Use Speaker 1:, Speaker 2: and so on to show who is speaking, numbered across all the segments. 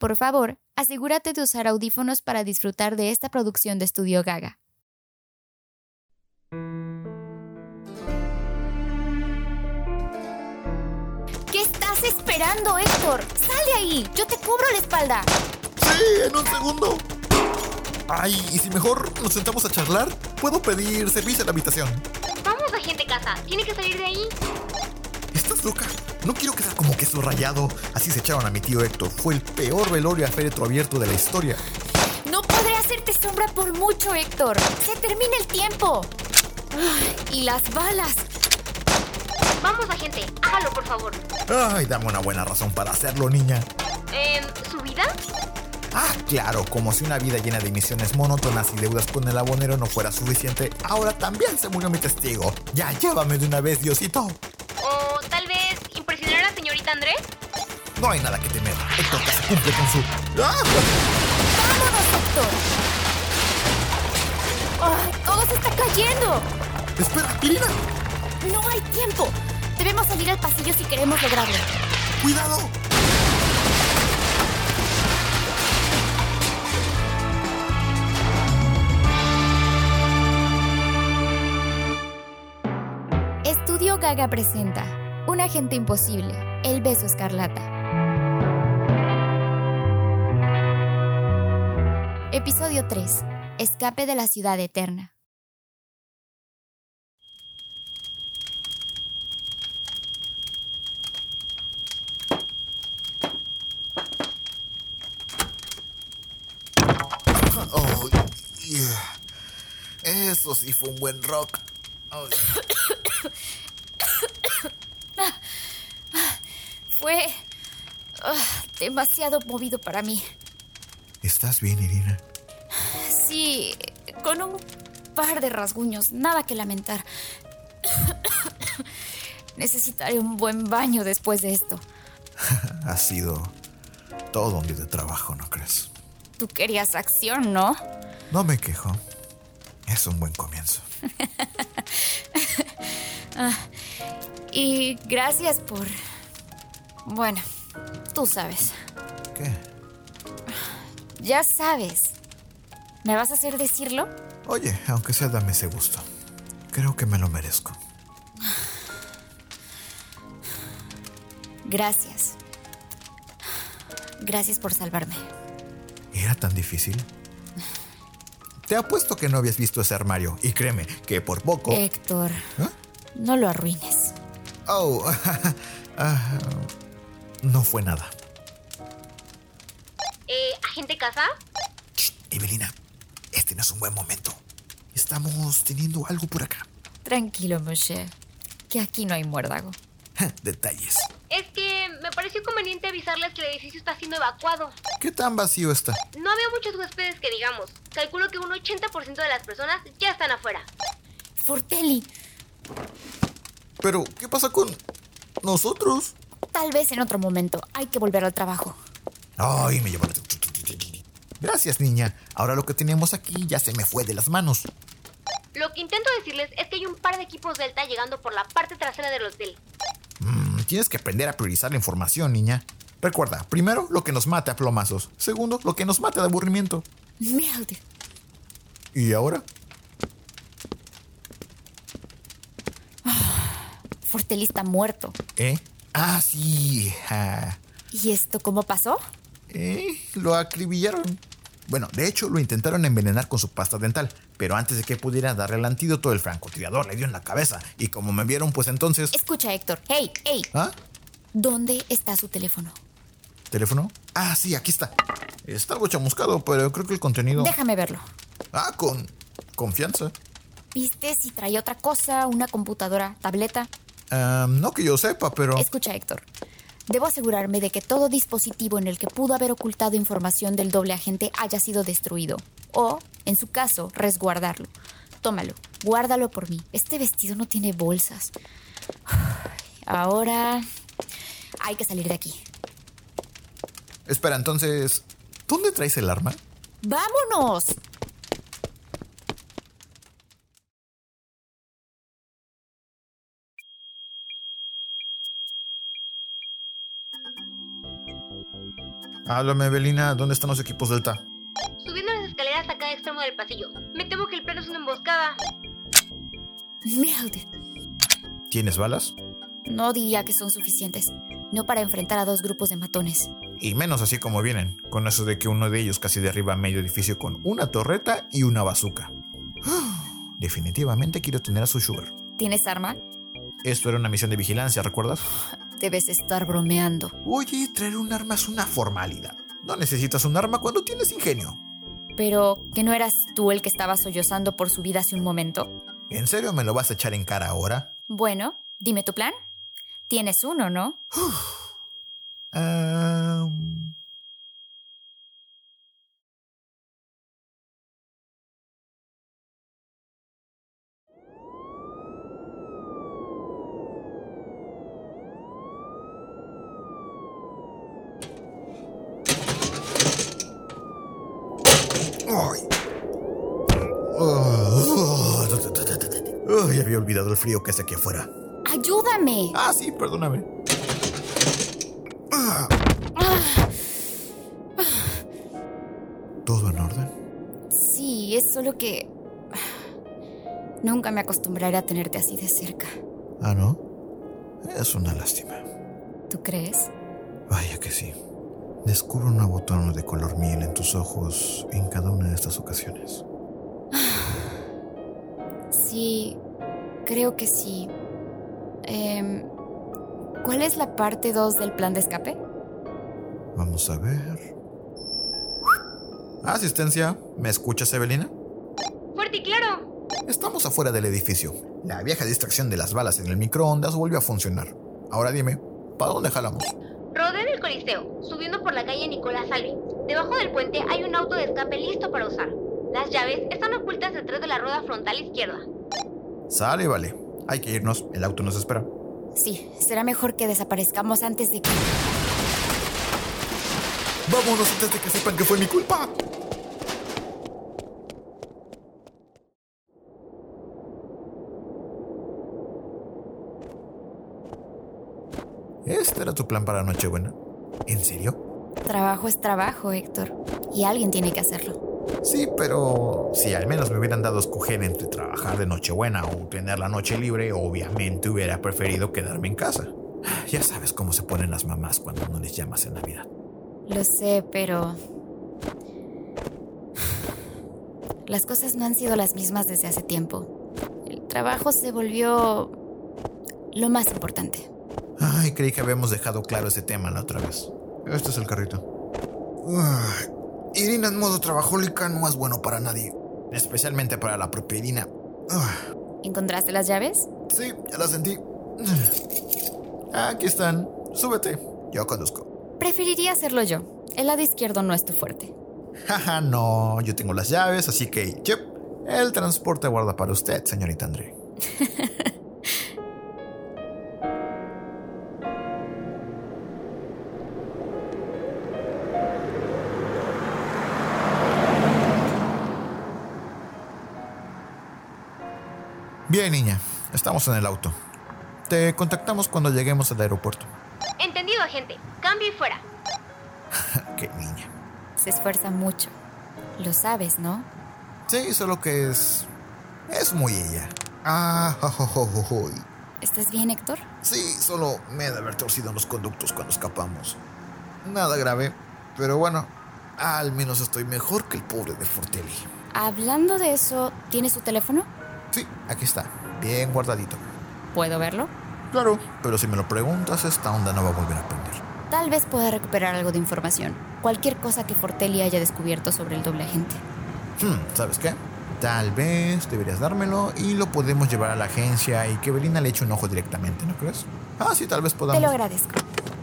Speaker 1: Por favor, asegúrate de usar audífonos para disfrutar de esta producción de Estudio Gaga. ¿Qué estás esperando, Héctor? ¡Sale ahí! ¡Yo te cubro la espalda!
Speaker 2: Sí, en un segundo. Ay, ¿y si mejor nos sentamos a charlar? Puedo pedir servicio en la habitación.
Speaker 3: Vamos, agente casa. Tiene que salir de ahí.
Speaker 2: ¿Estás loca? No quiero quedar como queso rayado. Así se echaron a mi tío Héctor. Fue el peor velorio a féretro abierto de la historia.
Speaker 1: No podré hacerte sombra por mucho, Héctor. Se termina el tiempo. Ay, y las balas.
Speaker 3: Vamos, agente. Hágalo, por favor.
Speaker 2: Ay, dame una buena razón para hacerlo, niña.
Speaker 3: Eh, ¿Su vida?
Speaker 2: Ah, claro, como si una vida llena de misiones monótonas y deudas con el abonero no fuera suficiente, ahora también se murió mi testigo. Ya, llévame de una vez, Diosito.
Speaker 3: ¿O tal vez impresionar a la señorita Andrés?
Speaker 2: No hay nada que temer. Héctor que se cumple con su... ¡Ah!
Speaker 1: ¡Vámonos, Héctor! ¡Ay, todo se está cayendo!
Speaker 2: Espera, Irina.
Speaker 1: No hay tiempo. Debemos salir al pasillo si queremos lograrlo.
Speaker 2: ¡Cuidado!
Speaker 1: Estudio Gaga presenta Un agente imposible, El beso escarlata. Episodio 3. Escape de la ciudad eterna.
Speaker 2: Oh, yeah. Eso sí fue un buen rock.
Speaker 1: Fue ah, demasiado movido para mí.
Speaker 2: ¿Estás bien, Irina?
Speaker 1: Sí, con un par de rasguños, nada que lamentar. Necesitaré un buen baño después de esto.
Speaker 2: Ha sido todo un día de trabajo, ¿no crees?
Speaker 1: Tú querías acción, ¿no?
Speaker 2: No me quejo. Es un buen comienzo.
Speaker 1: Y gracias por... Bueno, tú sabes.
Speaker 2: ¿Qué?
Speaker 1: Ya sabes. ¿Me vas a hacer decirlo?
Speaker 2: Oye, aunque sea dame ese gusto. Creo que me lo merezco.
Speaker 1: Gracias. Gracias por salvarme.
Speaker 2: ¿Era tan difícil? Te apuesto que no habías visto ese armario. Y créeme, que por poco...
Speaker 1: Héctor,
Speaker 2: ¿Ah?
Speaker 1: no lo arruines.
Speaker 2: Oh, ah, no fue nada.
Speaker 3: Eh, agente casa.
Speaker 2: Evelina, este no es un buen momento. Estamos teniendo algo por acá.
Speaker 1: Tranquilo, Moshe. Que aquí no hay muérdago.
Speaker 2: Detalles.
Speaker 3: Es que me pareció conveniente avisarles que el edificio está siendo evacuado.
Speaker 2: ¿Qué tan vacío está?
Speaker 3: No había muchos huéspedes que digamos. Calculo que un 80% de las personas ya están afuera.
Speaker 1: Fortelli,
Speaker 2: Pero, ¿qué pasa con nosotros?
Speaker 1: Tal vez en otro momento. Hay que volver al trabajo.
Speaker 2: Ay, me llevó la... Gracias, niña. Ahora lo que tenemos aquí ya se me fue de las manos.
Speaker 3: Lo que intento decirles es que hay un par de equipos Delta llegando por la parte trasera del hotel.
Speaker 2: Mm, tienes que aprender a priorizar la información, niña. Recuerda, primero lo que nos mate a plomazos. Segundo, lo que nos mate de aburrimiento.
Speaker 1: Mierda.
Speaker 2: ¿Y ahora?
Speaker 1: Fortelli está muerto.
Speaker 2: ¿Eh? Ah, sí. ah,
Speaker 1: ¿Y esto cómo pasó?
Speaker 2: eh, lo acribillaron. Bueno, de hecho lo intentaron envenenar con su pasta dental, pero antes de que pudiera darle el antídoto, el francotirador le dio en la cabeza. Y como me vieron, pues entonces...
Speaker 1: Escucha, Héctor. Hey, hey.
Speaker 2: ¿Ah?
Speaker 1: ¿Dónde está su teléfono?
Speaker 2: ¿Teléfono? Ah, sí, aquí está. Está algo chamuscado, pero creo que el contenido...
Speaker 1: Déjame verlo.
Speaker 2: Ah, con confianza.
Speaker 1: ¿Viste si trae otra cosa? ¿Una computadora? ¿Tableta?
Speaker 2: No que yo sepa, pero...
Speaker 1: Escucha, Héctor. Debo asegurarme de que todo dispositivo en el que pudo haber ocultado información del doble agente haya sido destruido. O, en su caso, resguardarlo. Tómalo, guárdalo por mí. Este vestido no tiene bolsas. Ahora... Hay que salir de aquí.
Speaker 2: Espera, entonces... ¿Dónde traes el arma?
Speaker 1: ¡Vámonos!
Speaker 2: Háblame, Evelina, ¿dónde están los equipos Delta?
Speaker 3: Subiendo las escaleras a cada extremo del pasillo. Me temo que el plan es una emboscada.
Speaker 1: Mierda.
Speaker 2: ¿Tienes balas?
Speaker 1: No diría que son suficientes. No para enfrentar a dos grupos de matones.
Speaker 2: Y menos así como vienen, con eso de que uno de ellos casi derriba medio edificio con una torreta y una bazooka. Definitivamente quiero tener a su Sugar.
Speaker 1: ¿Tienes arma?
Speaker 2: Esto era una misión de vigilancia, ¿recuerdas?
Speaker 1: Debes estar bromeando.
Speaker 2: Oye, traer un arma es una formalidad. No necesitas un arma cuando tienes ingenio.
Speaker 1: Pero, ¿que no eras tú el que estaba sollozando por su vida hace un momento?
Speaker 2: ¿En serio me lo vas a echar en cara ahora?
Speaker 1: Bueno, dime tu plan. Tienes uno, ¿no?
Speaker 2: Ah, Ay. Ay, había olvidado el frío que hace aquí afuera.
Speaker 1: ¡Ayúdame!
Speaker 2: Ah, sí, perdóname. Ah. ¿Todo en orden?
Speaker 1: Sí, es solo que... Nunca me acostumbraré a tenerte así de cerca.
Speaker 2: Ah, ¿no? Es una lástima.
Speaker 1: ¿Tú crees?
Speaker 2: Vaya que sí. Descubro un nuevo tono de color miel en tus ojos en cada una de estas ocasiones.
Speaker 1: Sí, creo que sí. Em, ¿Cuál es la parte 2 del plan de escape?
Speaker 2: Vamos a ver. Asistencia, ¿me escuchas, Evelina?
Speaker 3: Fuerte y claro.
Speaker 2: Estamos afuera del edificio. La vieja distracción de las balas en el microondas volvió a funcionar. Ahora dime, ¿para dónde jalamos?
Speaker 3: Coliseo, subiendo por la calle Nicolás Salvi. Debajo del puente hay un auto de escape listo para usar. Las llaves están ocultas detrás de la rueda frontal izquierda.
Speaker 2: Sale, vale. Hay que irnos, el auto nos espera.
Speaker 1: Sí, será mejor que desaparezcamos antes de que...
Speaker 2: Vámonos antes de que sepan que fue mi culpa. ¿Este era tu plan para Nochebuena? ¿En serio?
Speaker 1: Trabajo es trabajo, Héctor. Y alguien tiene que hacerlo.
Speaker 2: Sí, pero si al menos me hubieran dado a escoger entre trabajar de Nochebuena o tener la noche libre, obviamente hubiera preferido quedarme en casa. Ya sabes cómo se ponen las mamás cuando no les llamas en Navidad.
Speaker 1: Lo sé, pero... Las cosas no han sido las mismas desde hace tiempo. El trabajo se volvió lo más importante.
Speaker 2: Ay, creí que habíamos dejado claro ese tema la otra vez. Este es el carrito. Ay, Irina en modo trabajólica no es bueno para nadie. Especialmente para la propia Irina.
Speaker 1: ¿Encontraste las llaves?
Speaker 2: sí, ya la sentí. Aquí están. Súbete. Yo conduzco.
Speaker 1: Preferiría hacerlo yo. El lado izquierdo no es tu fuerte.
Speaker 2: Jaja, no. Yo tengo las llaves, así que, chep. El transporte guarda para usted, señorita André. Bien, niña. Estamos en el auto. Te contactamos cuando lleguemos al aeropuerto.
Speaker 3: Entendido, agente. Cambio y fuera.
Speaker 2: Qué niña.
Speaker 1: Se esfuerza mucho. Lo sabes, ¿no?
Speaker 2: Sí, solo que es. Es muy ella. Ah, jo.
Speaker 1: ¿Estás bien, Héctor?
Speaker 2: Sí, solo me he de haber torcido los conductos cuando escapamos. Nada grave, pero bueno, al menos estoy mejor que el pobre de Fortelli.
Speaker 1: Hablando de eso, ¿tienes su teléfono?
Speaker 2: Sí, aquí está, bien guardadito.
Speaker 1: ¿Puedo verlo?
Speaker 2: Claro, pero si me lo preguntas, esta onda no va a volver a prender.
Speaker 1: Tal vez pueda recuperar algo de información. Cualquier cosa que Fortelli haya descubierto sobre el doble agente.
Speaker 2: Hmm, ¿Sabes qué? Tal vez deberías dármelo y lo podemos llevar a la agencia y que Belina le eche un ojo directamente, ¿no crees? Ah, sí, tal vez podamos.
Speaker 1: Te lo agradezco.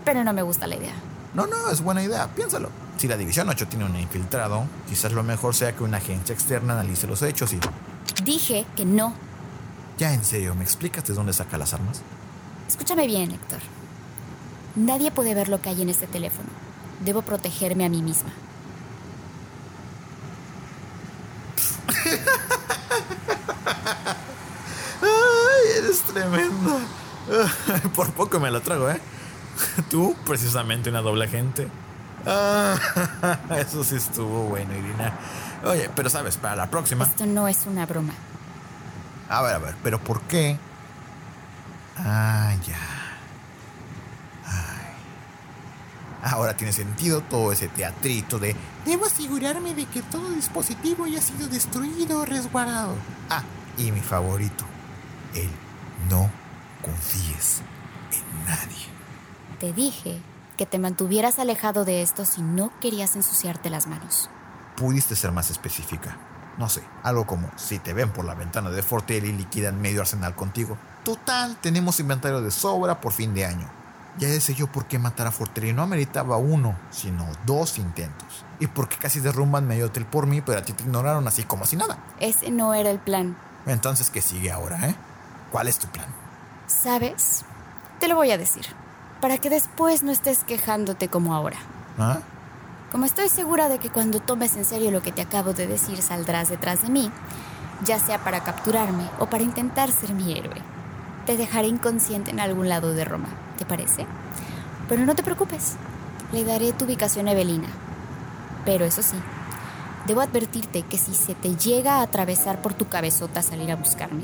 Speaker 1: Pero no me gusta la idea.
Speaker 2: No, no, es buena idea, piénsalo. Si la División 8 tiene un infiltrado, quizás lo mejor sea que una agencia externa analice los hechos y...
Speaker 1: Dije que no.
Speaker 2: Ya en serio, ¿me explicas de dónde saca las armas?
Speaker 1: Escúchame bien, Héctor. Nadie puede ver lo que hay en este teléfono. Debo protegerme a mí misma.
Speaker 2: ¡Ay, eres tremenda! Por poco me la trago, ¿eh? Tú, precisamente una doble agente. Ah, eso sí estuvo bueno, Irina. Oye, pero sabes, para la próxima.
Speaker 1: Esto no es una broma.
Speaker 2: A ver, a ver, pero ¿por qué? Ah, ya. Ay. Ahora tiene sentido todo ese teatrito de debo asegurarme de que todo dispositivo haya sido destruido o resguardado. Ah, y mi favorito, el no confíes en nadie.
Speaker 1: Te dije que te mantuvieras alejado de esto si no querías ensuciarte las manos.
Speaker 2: Pudiste ser más específica. No sé, algo como si te ven por la ventana de Fortel y liquidan medio arsenal contigo. Total, tenemos inventario de sobra por fin de año. Ya sé yo por qué matar a Fortelli no ameritaba uno, sino dos intentos. Y porque casi derrumban medio hotel por mí, pero a ti te ignoraron así como si nada.
Speaker 1: Ese no era el plan.
Speaker 2: Entonces, ¿qué sigue ahora, eh? ¿Cuál es tu plan?
Speaker 1: ¿Sabes? Te lo voy a decir para que después no estés quejándote como ahora.
Speaker 2: ¿Ah?
Speaker 1: Como estoy segura de que cuando tomes en serio lo que te acabo de decir saldrás detrás de mí, ya sea para capturarme o para intentar ser mi héroe, te dejaré inconsciente en algún lado de Roma, ¿te parece? Pero no te preocupes, le daré tu ubicación a Evelina. Pero eso sí, debo advertirte que si se te llega a atravesar por tu cabezota salir a buscarme,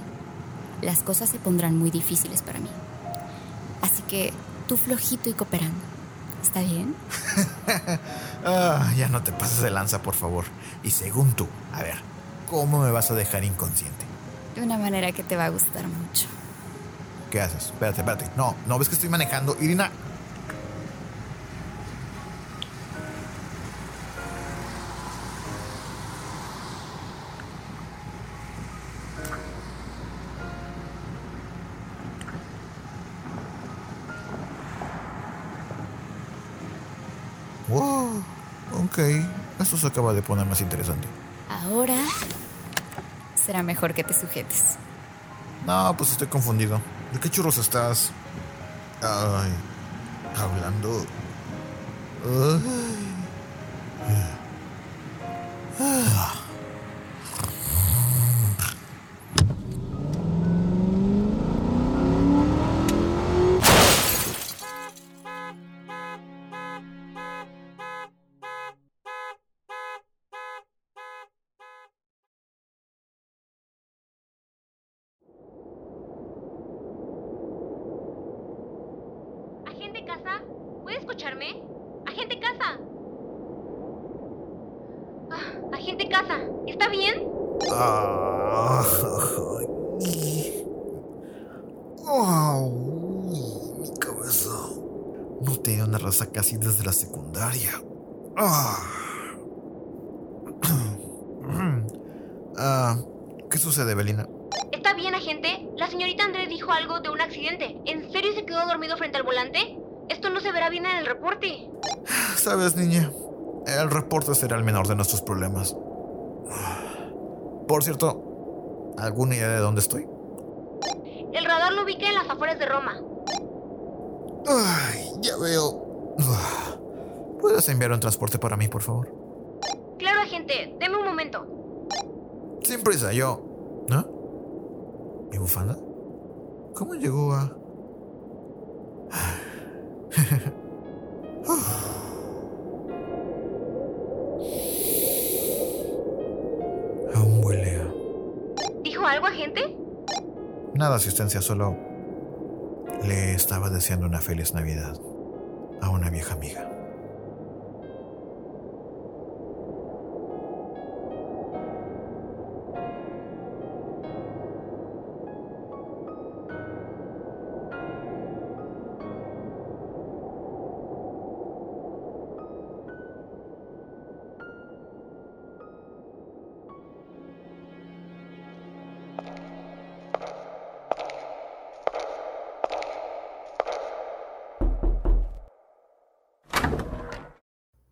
Speaker 1: las cosas se pondrán muy difíciles para mí. Así que tú flojito y cooperando. ¿Está bien?
Speaker 2: ah, ya no te pases de lanza, por favor. Y según tú, a ver, ¿cómo me vas a dejar inconsciente?
Speaker 1: De una manera que te va a gustar mucho.
Speaker 2: ¿Qué haces? Espérate, espérate. No, no ves que estoy manejando. Irina, Wow, ok, esto se acaba de poner más interesante.
Speaker 1: Ahora será mejor que te sujetes.
Speaker 2: No, pues estoy confundido. ¿De qué churros estás? Ay, hablando.
Speaker 3: Escucharme? Agente Casa. Ah, agente Casa, ¿está bien?
Speaker 2: Ah, mi cabeza. No tenía una raza casi desde la secundaria. Ah. ah. ¿Qué sucede, Belina?
Speaker 3: ¿Está bien, agente? La señorita Andrés dijo algo de un accidente. ¿En serio se quedó dormido frente al volante? Se verá bien en el reporte.
Speaker 2: Sabes, niña, el reporte será el menor de nuestros problemas. Por cierto, ¿alguna idea de dónde estoy?
Speaker 3: El radar lo ubica en las afueras de Roma.
Speaker 2: Ay, ya veo. ¿Puedes enviar un transporte para mí, por favor?
Speaker 3: Claro, agente. Deme un momento.
Speaker 2: Sin prisa, yo. ¿No? ¿Mi bufanda? ¿Cómo llegó a.? Aún huele a...
Speaker 3: ¿Dijo algo, agente?
Speaker 2: Nada, asistencia, solo le estaba deseando una feliz Navidad a una vieja amiga.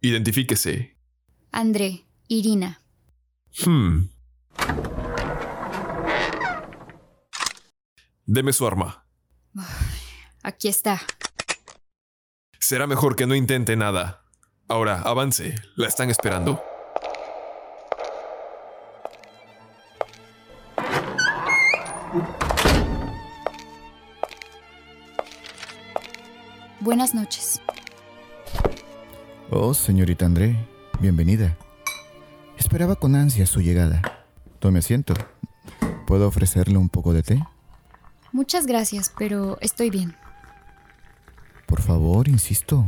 Speaker 4: Identifíquese.
Speaker 1: André, Irina.
Speaker 4: Hmm. Deme su arma.
Speaker 1: Aquí está.
Speaker 4: Será mejor que no intente nada. Ahora, avance. La están esperando.
Speaker 1: Buenas noches.
Speaker 5: Oh, señorita André, bienvenida. Esperaba con ansia su llegada. Tome asiento. ¿Puedo ofrecerle un poco de té?
Speaker 6: Muchas gracias, pero estoy bien.
Speaker 5: Por favor, insisto.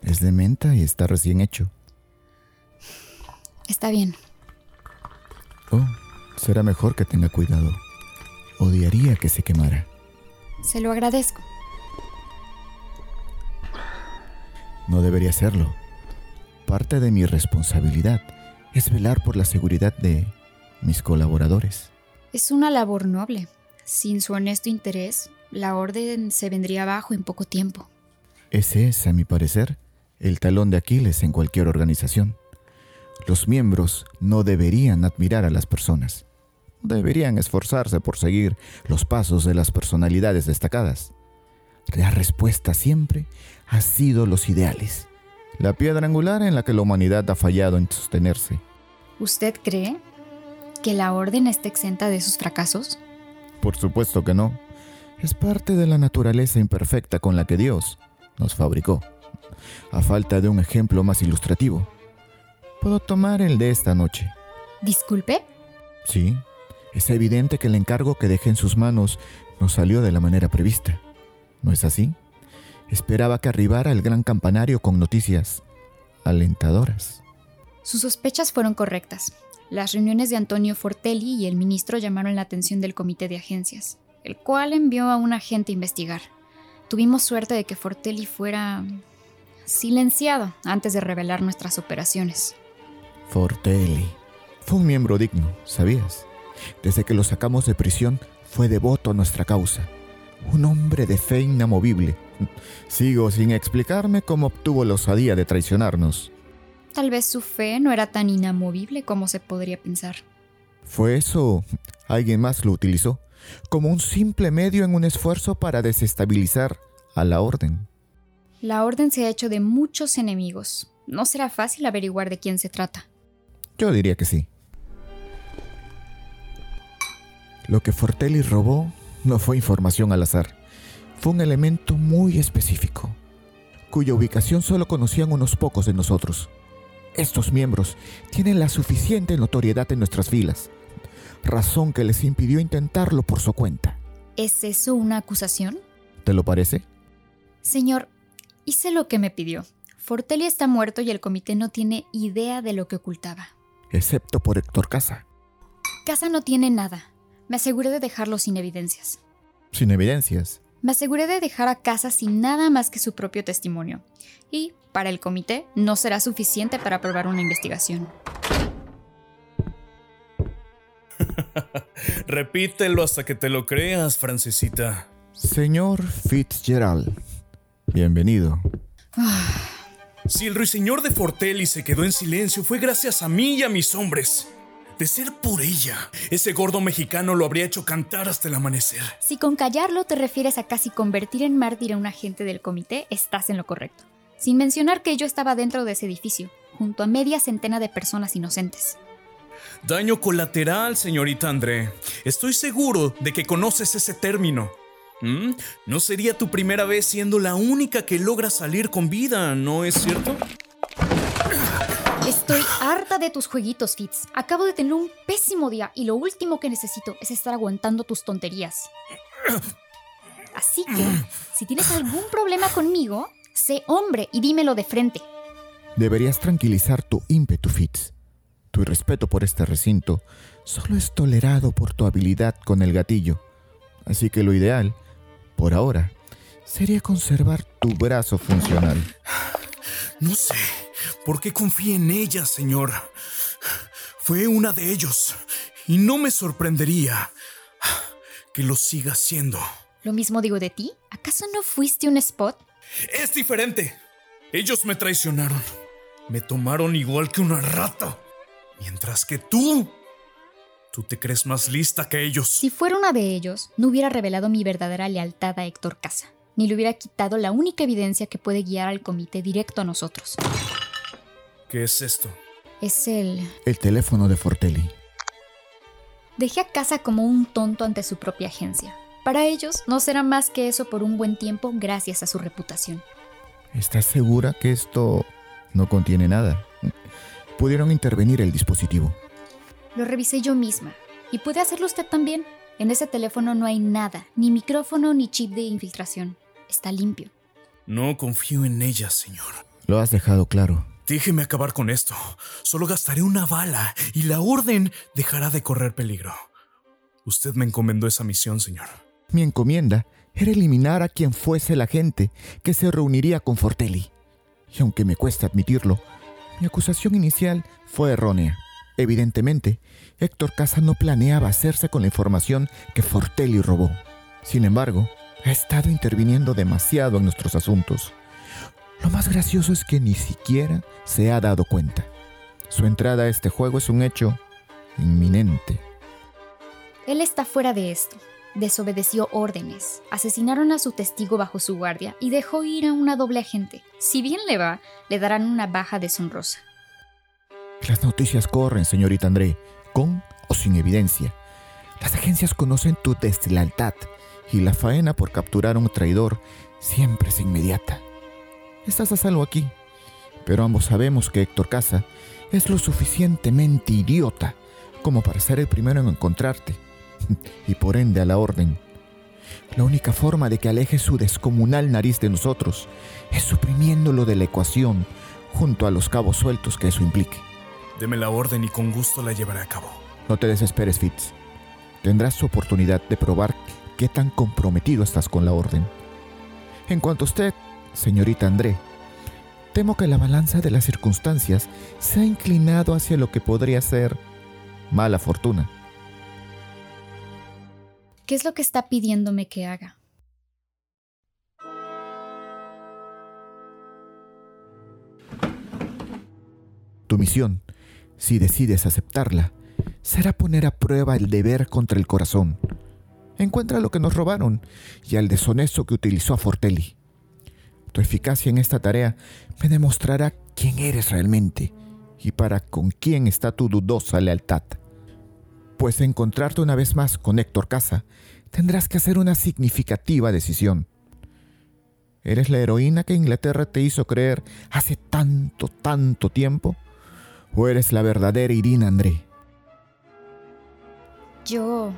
Speaker 5: Es de menta y está recién hecho.
Speaker 6: Está bien.
Speaker 5: Oh, será mejor que tenga cuidado. Odiaría que se quemara.
Speaker 6: Se lo agradezco.
Speaker 5: No debería hacerlo. Parte de mi responsabilidad es velar por la seguridad de mis colaboradores.
Speaker 6: Es una labor noble. Sin su honesto interés, la orden se vendría abajo en poco tiempo.
Speaker 5: Ese es, a mi parecer, el talón de Aquiles en cualquier organización. Los miembros no deberían admirar a las personas. Deberían esforzarse por seguir los pasos de las personalidades destacadas. La respuesta siempre ha sido los ideales, la piedra angular en la que la humanidad ha fallado en sostenerse.
Speaker 6: ¿Usted cree que la orden está exenta de sus fracasos?
Speaker 5: Por supuesto que no. Es parte de la naturaleza imperfecta con la que Dios nos fabricó. A falta de un ejemplo más ilustrativo, puedo tomar el de esta noche.
Speaker 6: Disculpe.
Speaker 5: Sí, es evidente que el encargo que dejé en sus manos no salió de la manera prevista. ¿No es así? Esperaba que arribara el gran campanario con noticias alentadoras.
Speaker 6: Sus sospechas fueron correctas. Las reuniones de Antonio Fortelli y el ministro llamaron la atención del comité de agencias, el cual envió a un agente a investigar. Tuvimos suerte de que Fortelli fuera silenciado antes de revelar nuestras operaciones.
Speaker 5: Fortelli. Fue un miembro digno, ¿sabías? Desde que lo sacamos de prisión, fue devoto a nuestra causa. Un hombre de fe inamovible. Sigo sin explicarme cómo obtuvo la osadía de traicionarnos.
Speaker 6: Tal vez su fe no era tan inamovible como se podría pensar.
Speaker 5: ¿Fue eso? ¿Alguien más lo utilizó? Como un simple medio en un esfuerzo para desestabilizar a la orden.
Speaker 6: La orden se ha hecho de muchos enemigos. No será fácil averiguar de quién se trata.
Speaker 5: Yo diría que sí. Lo que Fortelli robó no fue información al azar. Fue un elemento muy específico, cuya ubicación solo conocían unos pocos de nosotros. Estos miembros tienen la suficiente notoriedad en nuestras filas, razón que les impidió intentarlo por su cuenta.
Speaker 6: ¿Es eso una acusación?
Speaker 5: ¿Te lo parece?
Speaker 6: Señor, hice lo que me pidió. Fortelli está muerto y el comité no tiene idea de lo que ocultaba.
Speaker 5: Excepto por Héctor Casa.
Speaker 6: Casa no tiene nada. Me aseguré de dejarlo sin evidencias.
Speaker 5: Sin evidencias.
Speaker 6: Me aseguré de dejar a Casa sin nada más que su propio testimonio. Y, para el comité, no será suficiente para probar una investigación.
Speaker 7: Repítelo hasta que te lo creas, Francesita.
Speaker 5: Señor Fitzgerald, bienvenido.
Speaker 7: Si el ruiseñor de Fortelli se quedó en silencio fue gracias a mí y a mis hombres. De ser por ella, ese gordo mexicano lo habría hecho cantar hasta el amanecer.
Speaker 6: Si con callarlo te refieres a casi convertir en mártir a un agente del comité, estás en lo correcto. Sin mencionar que yo estaba dentro de ese edificio, junto a media centena de personas inocentes.
Speaker 7: Daño colateral, señorita André. Estoy seguro de que conoces ese término. ¿Mm? No sería tu primera vez siendo la única que logra salir con vida, ¿no es cierto?
Speaker 6: Estoy harta de tus jueguitos, Fitz. Acabo de tener un pésimo día y lo último que necesito es estar aguantando tus tonterías. Así que, si tienes algún problema conmigo, sé hombre y dímelo de frente.
Speaker 5: Deberías tranquilizar tu ímpetu, Fitz. Tu respeto por este recinto solo es tolerado por tu habilidad con el gatillo. Así que lo ideal, por ahora, sería conservar tu brazo funcional.
Speaker 7: No sé por qué confíe en ella, señor. Fue una de ellos y no me sorprendería que lo siga siendo.
Speaker 6: Lo mismo digo de ti. ¿Acaso no fuiste un spot?
Speaker 7: Es diferente. Ellos me traicionaron. Me tomaron igual que una rata. Mientras que tú... Tú te crees más lista que ellos.
Speaker 6: Si fuera una de ellos, no hubiera revelado mi verdadera lealtad a Héctor Casa, ni le hubiera quitado la única evidencia que puede guiar al comité directo a nosotros.
Speaker 7: ¿Qué es esto?
Speaker 6: Es el...
Speaker 5: El teléfono de Fortelli.
Speaker 6: Dejé a Casa como un tonto ante su propia agencia. Para ellos no será más que eso por un buen tiempo gracias a su reputación.
Speaker 5: ¿Estás segura que esto No contiene nada. Pudieron intervenir el dispositivo.
Speaker 1: Lo revisé yo misma. ¿Y puede hacerlo usted también? En ese teléfono no hay nada, ni micrófono ni chip de infiltración. Está limpio.
Speaker 7: No confío en ella, señor.
Speaker 5: Lo has dejado claro.
Speaker 7: Déjeme acabar con esto. Solo gastaré una bala y la orden dejará de correr peligro. Usted me encomendó esa misión, señor.
Speaker 5: Mi encomienda era eliminar a quien fuese la gente que se reuniría con Fortelli. Y aunque me cuesta admitirlo, mi acusación inicial fue errónea. Evidentemente, Héctor Casa no planeaba hacerse con la información que Fortelli robó. Sin embargo, ha estado interviniendo demasiado en nuestros asuntos. Lo más gracioso es que ni siquiera se ha dado cuenta. Su entrada a este juego es un hecho inminente.
Speaker 1: Él está fuera de esto. Desobedeció órdenes, asesinaron a su testigo bajo su guardia y dejó ir a una doble agente. Si bien le va, le darán una baja deshonrosa.
Speaker 5: Las noticias corren, señorita André, con o sin evidencia. Las agencias conocen tu deslealtad y la faena por capturar a un traidor siempre es inmediata. Estás a salvo aquí, pero ambos sabemos que Héctor Casa es lo suficientemente idiota como para ser el primero en encontrarte y por ende a la orden. La única forma de que aleje su descomunal nariz de nosotros es suprimiéndolo de la ecuación junto a los cabos sueltos que eso implique.
Speaker 7: Deme la orden y con gusto la llevaré a cabo.
Speaker 5: No te desesperes, Fitz. Tendrás su oportunidad de probar qué tan comprometido estás con la orden. En cuanto a usted, señorita André, temo que la balanza de las circunstancias se ha inclinado hacia lo que podría ser mala fortuna.
Speaker 1: ¿Qué es lo que está pidiéndome que haga?
Speaker 5: Tu misión, si decides aceptarla, será poner a prueba el deber contra el corazón. Encuentra lo que nos robaron y al deshonesto que utilizó a Fortelli. Tu eficacia en esta tarea me demostrará quién eres realmente y para con quién está tu dudosa lealtad. Pues encontrarte una vez más con Héctor Casa, tendrás que hacer una significativa decisión. ¿Eres la heroína que Inglaterra te hizo creer hace tanto, tanto tiempo? ¿O eres la verdadera Irina André?
Speaker 1: Yo...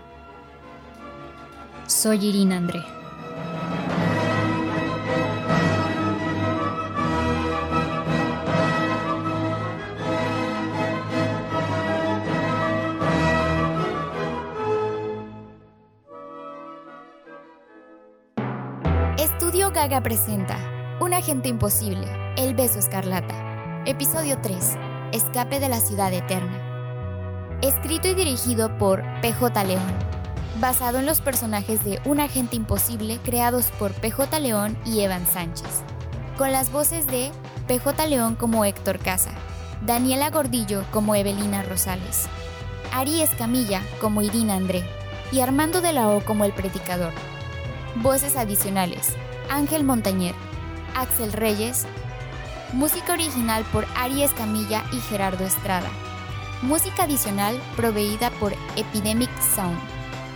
Speaker 1: Soy Irina André. Presenta Un agente imposible, El beso escarlata. Episodio 3. Escape de la ciudad eterna. Escrito y dirigido por PJ León. Basado en los personajes de Un agente imposible creados por PJ León y Evan Sánchez. Con las voces de PJ León como Héctor Casa, Daniela Gordillo como Evelina Rosales, Ari Escamilla como Irina André y Armando de la O como el predicador. Voces adicionales: Ángel Montañer, Axel Reyes. Música original por Ari Escamilla y Gerardo Estrada. Música adicional proveída por Epidemic Sound.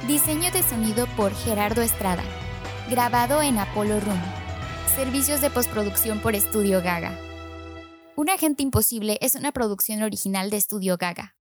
Speaker 1: Diseño de sonido por Gerardo Estrada. Grabado en Apollo Room. Servicios de postproducción por Estudio Gaga. Un agente imposible es una producción original de Estudio Gaga.